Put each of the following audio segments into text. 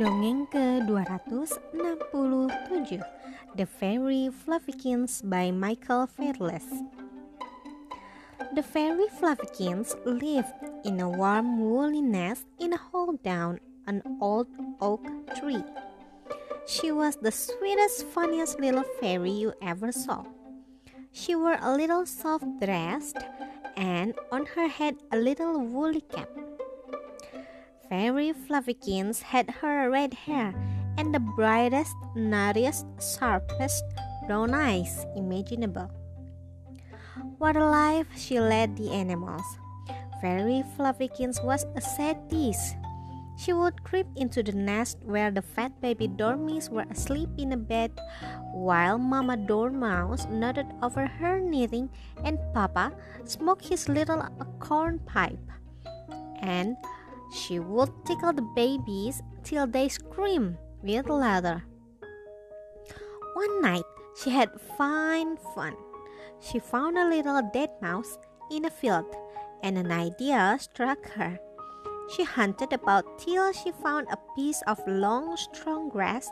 Dongeng ke-267 The Fairy Fluffykins by Michael Fairless The fairy Fluffykins lived in a warm woolly nest in a hole down an old oak tree. She was the sweetest, funniest little fairy you ever saw. She wore a little soft dress and on her head a little woolly cap. Fairy Fluffykins had her red hair and the brightest, nuttiest, sharpest brown eyes imaginable. What a life she led the animals! Fairy Fluffykins was a sadist. She would creep into the nest where the fat baby dormice were asleep in a bed, while Mama Dormouse nodded over her knitting and Papa smoked his little corn pipe. And she would tickle the babies till they screamed with laughter. One night she had fine fun. She found a little dead mouse in a field, and an idea struck her. She hunted about till she found a piece of long, strong grass,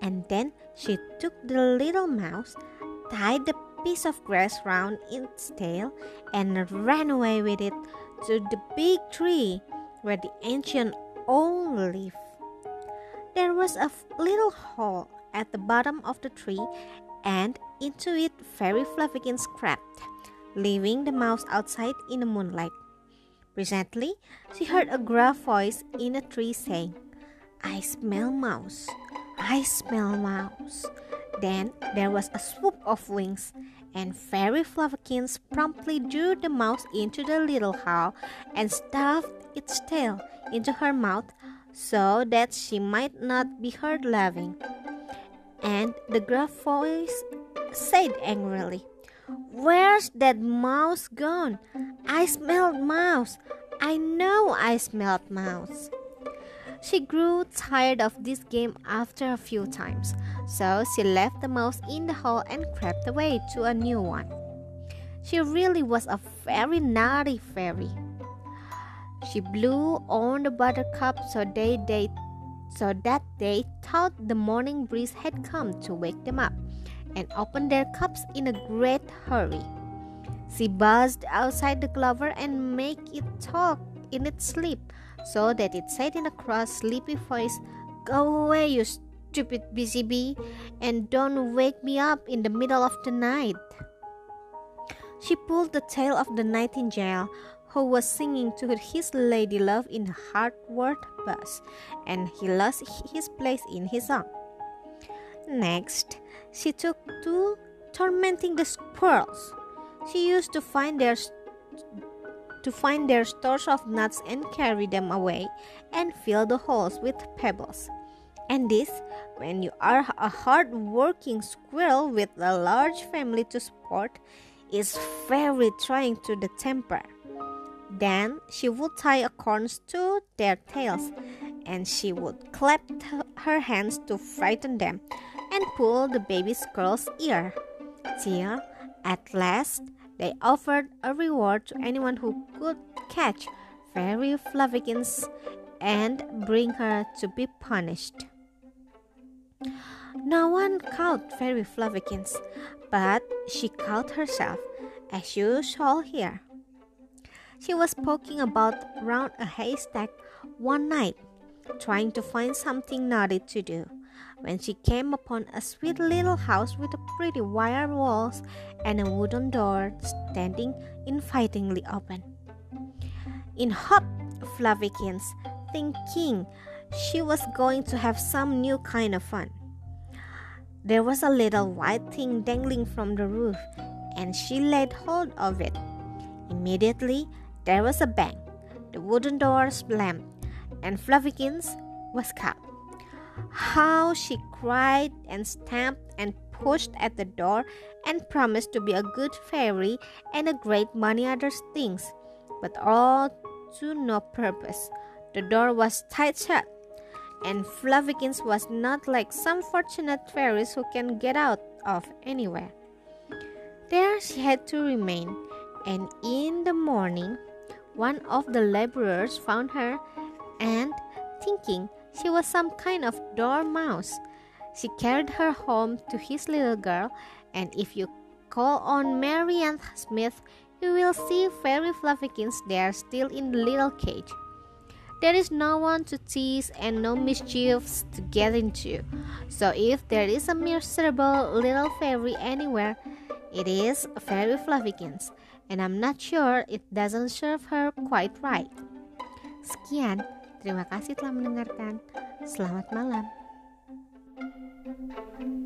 and then she took the little mouse, tied the piece of grass round its tail, and ran away with it to the big tree where the ancient owl lived. There was a little hole at the bottom of the tree, and into it Fairy Fluffykins crept, leaving the mouse outside in the moonlight. Presently, she heard a gruff voice in a tree saying, I smell mouse, I smell mouse. Then there was a swoop of wings, and Fairy Fluffykins promptly drew the mouse into the little hole and stuffed its tail into her mouth so that she might not be heard laughing. And the gruff voice said angrily, Where's that mouse gone? I smelled mouse. I know I smelled mouse. She grew tired of this game after a few times, so she left the mouse in the hole and crept away to a new one. She really was a very naughty fairy. She blew on the buttercup so they, they so that they thought the morning breeze had come to wake them up and opened their cups in a great hurry. She buzzed outside the clover and made it talk in its sleep so that it said in a cross, sleepy voice, Go away, you stupid busy bee, and don't wake me up in the middle of the night. She pulled the tail of the nightingale, who was singing to his lady love in a hard-word buzz, and he lost his place in his song. Next, she took to tormenting the squirrels. She used to find their to find their stores of nuts and carry them away and fill the holes with pebbles. And this, when you are a hard working squirrel with a large family to support, is very trying to the temper. Then she would tie acorns to their tails, and she would clap her hands to frighten them and pull the baby squirrel's ear, till at last they offered a reward to anyone who could catch Fairy Fluffykins and bring her to be punished. No one caught Fairy Fluffykins, but she caught herself, as you shall hear. She was poking about round a haystack one night, trying to find something naughty to do, when she came upon a sweet little house with pretty wire walls and a wooden door standing invitingly open. In hot Fluffykins, thinking she was going to have some new kind of fun. There was a little white thing dangling from the roof, and she laid hold of it. Immediately, there was a bang. The wooden door slammed, and Fluffykins was caught. How she cried and stamped and pushed at the door and promised to be a good fairy and a great many other things, but all to no purpose. The door was tight shut, and Fluffykins was not like some fortunate fairies who can get out of anywhere. There she had to remain, and in the morning one of the laborers found her and, thinking She was some kind of dormouse. She carried her home to his little girl, and if you call on Marianne Smith, you will see fairy fluffykins there still in the little cage. There is no one to tease and no mischiefs to get into. So if there is a miserable little fairy anywhere, it is Fairy Fluffykins, and I'm not sure it doesn't serve her quite right. Sekian, terima kasih telah mendengarkan. Selamat malam. thank you